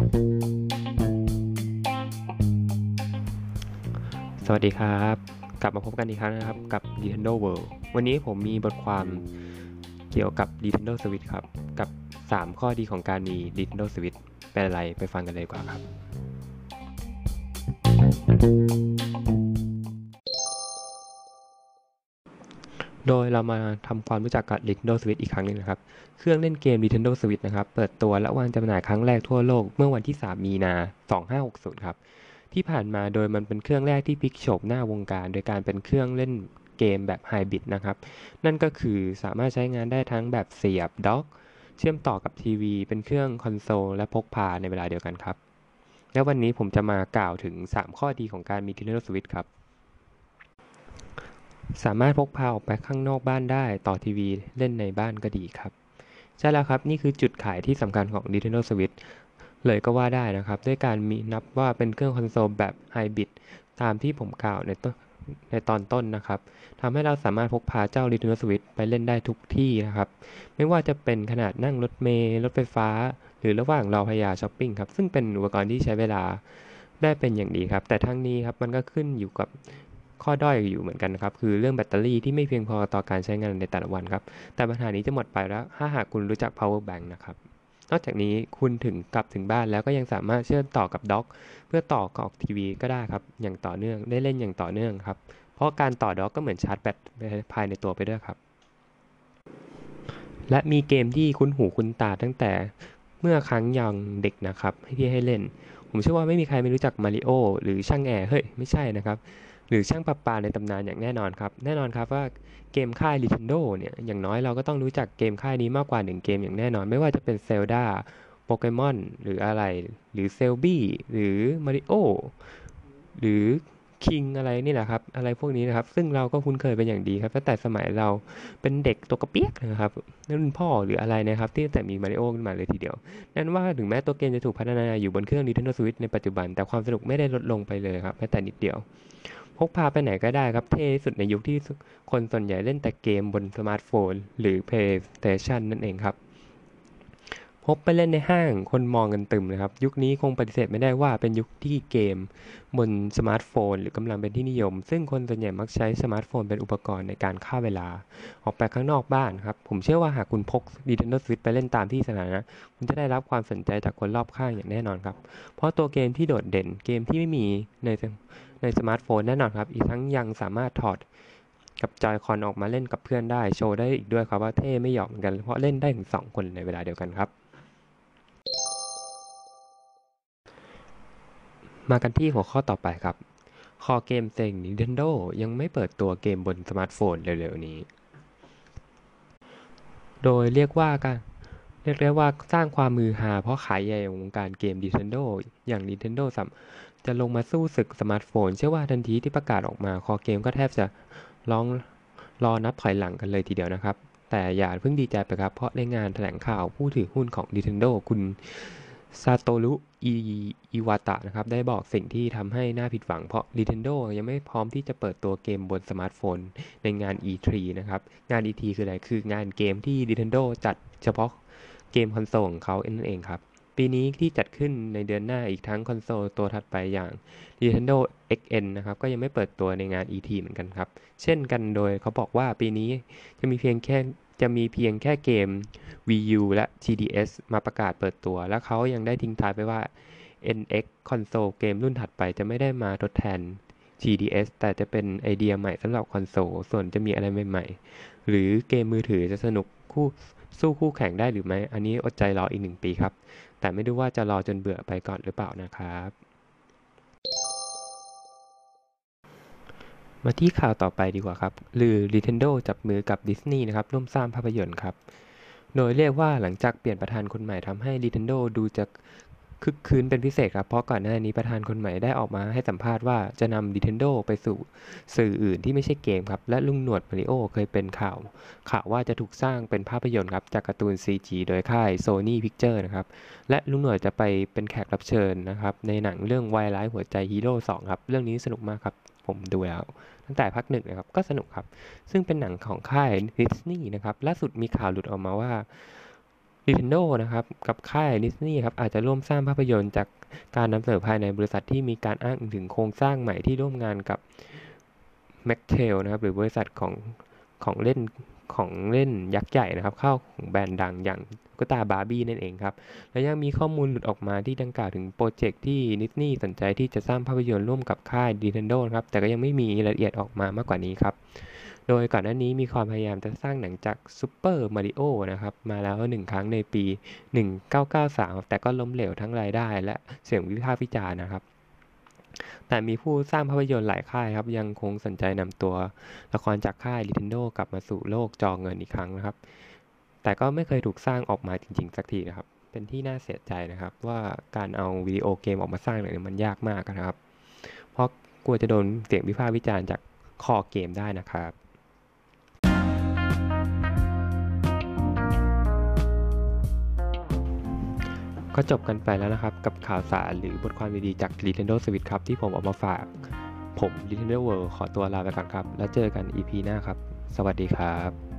สวัสดีครับ กลับมาพบกันอีกครั้งนะครับกับ Nintendo World วันนี้ผมมีบทความเกี่ยวกับ Nintendo Switch ครับ กับ 3 ข้อดีของการมี Nintendo Switch เป็นอะไรไปฟังกันเลยดีกว่าครับ โดยเรามาทำความรู้จักกับ Nintendo Switch อีกครั้งหนึงนะครับ เครื่องเล่นเกม Nintendo Switch นะครับ เปิดตัวและวางจำหน่ายครั้งแรกทั่วโลกเมื่อวันที่ 3 มีนา 2560 ครับ ที่ผ่านมาโดยมันเป็นเครื่องแรกที่พลิกโฉมหน้าวงการ โดยการเป็นเครื่องเล่นเกมแบบไฮบริดนะครับ นั่นก็คือสามารถใช้งานได้ทั้งแบบเสียบด็อก เชื่อมต่อกับทีวี เป็นเครื่องคอนโซลและพกพาในเวลาเดียวกันครับ และวันนี้ผมจะมากล่าวถึง 3 ข้อดีของการมี Nintendo Switch ครับ สามารถพกพาออกไปข้างนอกบ้านได้ต่อทีวีเล่นในบ้านก็ดีครับ ใช่แล้วครับ นี่คือจุดขายที่สำคัญของ Nintendo Switch เลยก็ว่าได้นะครับ ด้วยการมีนับว่าเป็นเครื่องคอนโซลแบบไฮบริดตามที่ผมกล่าวในต้นในตอนต้นนะครับทำให้เราสามารถพกพาเจ้า Nintendo Switch ไปเล่นได้ทุกที่นะครับ ไม่ว่าจะเป็นขนาดนั่งรถเมล์รถไฟฟ้า หรือระหว่างรอพยาช้อปปิ้งครับ ซึ่งเป็นอุปกรณ์ที่ใช้เวลาได้เป็นอย่างดีครับ แต่ทั้งนี้ครับมันก็ขึ้นอยู่กับ ข้อด้อยอยู่เหมือนกันนะครับ คือเรื่องแบตเตอรี่ที่ไม่เพียงพอต่อการใช้งานในแต่ละวันครับ แต่ปัญหานี้จะหมดไปแล้ว ถ้าหากคุณรู้จัก power bank นะครับ นอกจากนี้คุณถึงกลับถึงบ้านแล้วก็ยังสามารถเชื่อมต่อกับด็อก เพื่อต่อกับทีวีก็ได้ครับ อย่างต่อเนื่อง ได้เล่นอย่างต่อเนื่องครับ เพราะการต่อด็อกก็เหมือนชาร์จแบตภายในตัวไปด้วยครับ และมีเกมที่คุ้นหูคุ้นตาตั้งแต่เมื่อครั้งยังเด็กนะครับที่ให้เล่น ผมเชื่อว่าไม่มีใครไม่รู้จักมาริโอหรือช่างแอร์ เฮ้ย ไม่ใช่นะครับ หรือช่างประปาในตำนานอย่างแน่นอนครับ แน่นอนครับว่าเกมค่าย Nintendo เนี่ย อย่างน้อยเราก็ต้องรู้จักเกมค่ายนี้มากกว่า 1 เกมอย่างแน่นอน ไม่ว่าจะเป็น Zelda โปเกมอนหรืออะไร หรือเซลบี้หรือมาริโอหรือคิงอะไรนี่แหละครับ อะไรพวกนี้นะครับ ซึ่งเราก็คุ้นเคยเป็นอย่างดีครับตั้งแต่สมัยเราเป็นเด็กตัวกระเปียกนะครับรุ่นพ่อหรืออะไรนะครับ ที่แต่มีมาริโอขึ้นมาเลยทีเดียว นั่นว่าถึงแม้ตัวเกมจะถูกพัฒนาอยู่บนเครื่อง Nintendo Switch ในปัจจุบัน แต่ความสนุกไม่ได้ลดลงไปเลยครับแม้แต่นิดเดียว พกพาไปไหนก็ได้ครับเท่สุดในยุคที่คนส่วนใหญ่เล่นแต่เกมบนสมาร์ทโฟน หรือ PlayStation นั่นเองครับ พกไปเล่นในห้าง คนมองกันตรึมเลยครับ ยุคนี้คงปฏิเสธไม่ได้ว่าเป็นยุคที่เกม บนสมาร์ทโฟน หรือกำลังเป็นที่นิยม ซึ่งคนส่วนใหญ่มักใช้สมาร์ทโฟนเป็นอุปกรณ์ในการฆ่าเวลา ออกไปข้างนอกบ้านครับ ผมเชื่อว่าหากคุณพก Nintendo Switch ไปเล่นตามที่สาธารณะคุณจะได้รับความสนใจจากคนรอบข้างอย่างแน่นอนครับ เพราะตัวเกมที่โดดเด่น เกมที่ไม่มีในในสมาร์ทโฟนแน่นอนครับ อีกทั้งยังสามารถถอดกับจอยคอนออกมาเล่นกับเพื่อนได้ โชว์ได้อีกด้วยครับว่าเท่ไม่หยอกเหมือนกัน เพราะเล่นได้ถึง2คนในเวลาเดียวกันครับ มากันที่หัวข้อต่อไปครับ คอเกมเซ็ง Nintendo ยังไม่เปิดตัวเกมบนสมาร์ทโฟนเร็วๆนี้ โดยเรียกว่าการเรียกได้ว่าสร้างความฮือฮาเพราะขาใหญ่ของวงการเกม Nintendo อย่าง Nintendo สัมจะลงมาสู้ศึกสมาร์ทโฟน เชื่อว่าทันทีที่ประกาศออกมาคอเกมก็แทบจะร้องรอนับถอยหลังกันเลยทีเดียวนะครับ แต่อย่าเพิ่งดีใจไปครับ เพราะในงานแถลงข่าวผู้ถือหุ้นของ Nintendo คุณ ซาโตรุอิอิวาตะนะครับ ได้บอกสิ่งที่ทำให้น่าผิดหวังเพราะ Nintendo ยังไม่พร้อมที่จะเปิดตัวเกมบนสมาร์ทโฟนในงาน E3 นะครับ งาน E3 คืออะไร คืองานเกมที่ Nintendo จัดเฉพาะเกมคอนโซลของเขาเองนั่นเองครับ ปีนี้ที่จัดขึ้นในเดือนหน้าอีกทั้งคอนโซลตัวถัดไปอย่าง Nintendo XN นะครับ ก็ยังไม่เปิดตัวในงาน E3 เหมือนกันครับ เช่นกันโดยเขาบอกว่าปีนี้จะมีเพียงแค่ จะมีเพียงแค่เกม Wii U และ 3DS มาประกาศเปิดตัว และเขายังได้ทิ้งท้ายไปว่า NX คอนโซลเกมรุ่นถัดไปจะไม่ได้มาทดแทน 3DS แต่จะเป็นไอเดียใหม่สำหรับคอนโซล ส่วนจะมีอะไรใหม่ๆ หรือเกมมือถือจะสนุกคู่สู้คู่แข่งได้หรือไม่ อันนี้อดใจรออีกหนึ่งปีครับ แต่ไม่รู้ว่าจะรอจนเบื่อไปก่อนหรือเปล่านะครับ มาที่ข่าวต่อไปดีกว่าครับ หรือ Nintendo จับมือกับดิสนีย์นะครับร่วมสร้างภาพยนตร์ครับ โดยเรียกว่าหลังจากเปลี่ยนประธานคนใหม่ทำให้ Nintendo ดูจะคึกคืนเป็นพิเศษครับ เพราะก่อนหน้านี้ประธานคนใหม่ได้ออกมาให้สัมภาษณ์ว่าจะนำ Nintendo ไปสู่สื่ออื่นที่ไม่ใช่เกมครับ และลุงหนวดมาริโอเคยเป็นข่าว ข่าวว่าจะถูกสร้างเป็นภาพยนตร์ครับ จากการ์ตูน CG โดยค่าย Sony Picture นะครับ และลุงหนวดจะไปเป็นแขกรับเชิญนะครับ ในหนังเรื่องวายร้ายหัวใจฮีโร่2ครับ เรื่องนี้สนุกมากครับ ผมดูแล้วตั้งแต่พักหนึ่งนะครับก็สนุกครับ ซึ่งเป็นหนังของค่ายดิสนีย์นะครับล่าสุดมีข่าวหลุดออกมาว่า Nintendo นะครับกับค่ายดิสนีย์ครับอาจจะร่วมสร้างภาพยนตร์จากการนำเสนอภายในบริษัทที่มีการอ้างถึงโครงสร้างใหม่ที่ร่วมงานกับ M A T T E L นะครับหรือบริษัทของของเล่นของเล่นยักษ์ใหญ่นะครับ เข้าของแบรนด์ดังอย่าง ตุ๊กตาบาร์บี้นั่นเองครับ และยังมีข้อมูลหลุดออกมาที่ดังกล่าวถึงโปรเจกต์ที่ดิสนีย์สนใจที่จะสร้างภาพยนตร์ร่วมกับค่าย Nintendo ครับ แต่ก็ยังไม่มีรายละเอียดออกมามากกว่านี้ครับ โดยก่อนหน้านี้มีความพยายามจะสร้างหนังจากซูเปอร์มาริโอนะครับ มาแล้วหนึ่งครั้งในปี 1993 แต่ก็ล้มเหลวทั้งรายได้ และเสียงวิพากษ์วิจารณ์นะครับแต่มีผู้สร้างภาพยนตร์หลายค่ายครับ ยังคงสนใจนำตัวละครจากค่าย Nintendo กลับมาสู่โลกจอเงินอีกครั้งนะครับ แต่ก็ไม่เคยถูกสร้างออกมาจริง ๆ สักทีนะครับ เป็นที่น่าเสียใจนะครับ ว่าการเอาวิดีโอเกมออกมาสร้างเนี่ยมันยากมากนะครับ เพราะกลัวจะโดนเสียงวิพากษ์วิจารณ์จากคอเกมได้นะครับก็จบกันไปแล้วนะครับ กับข่าวสารหรือบทความดีๆจาก Nintendo Switch ครับ ที่ผมเออกมาฝาก ผม Nintendo World ขอตัวลาไปก่อนครับ แล้วเจอกัน EP หน้าครับ สวัสดีครับ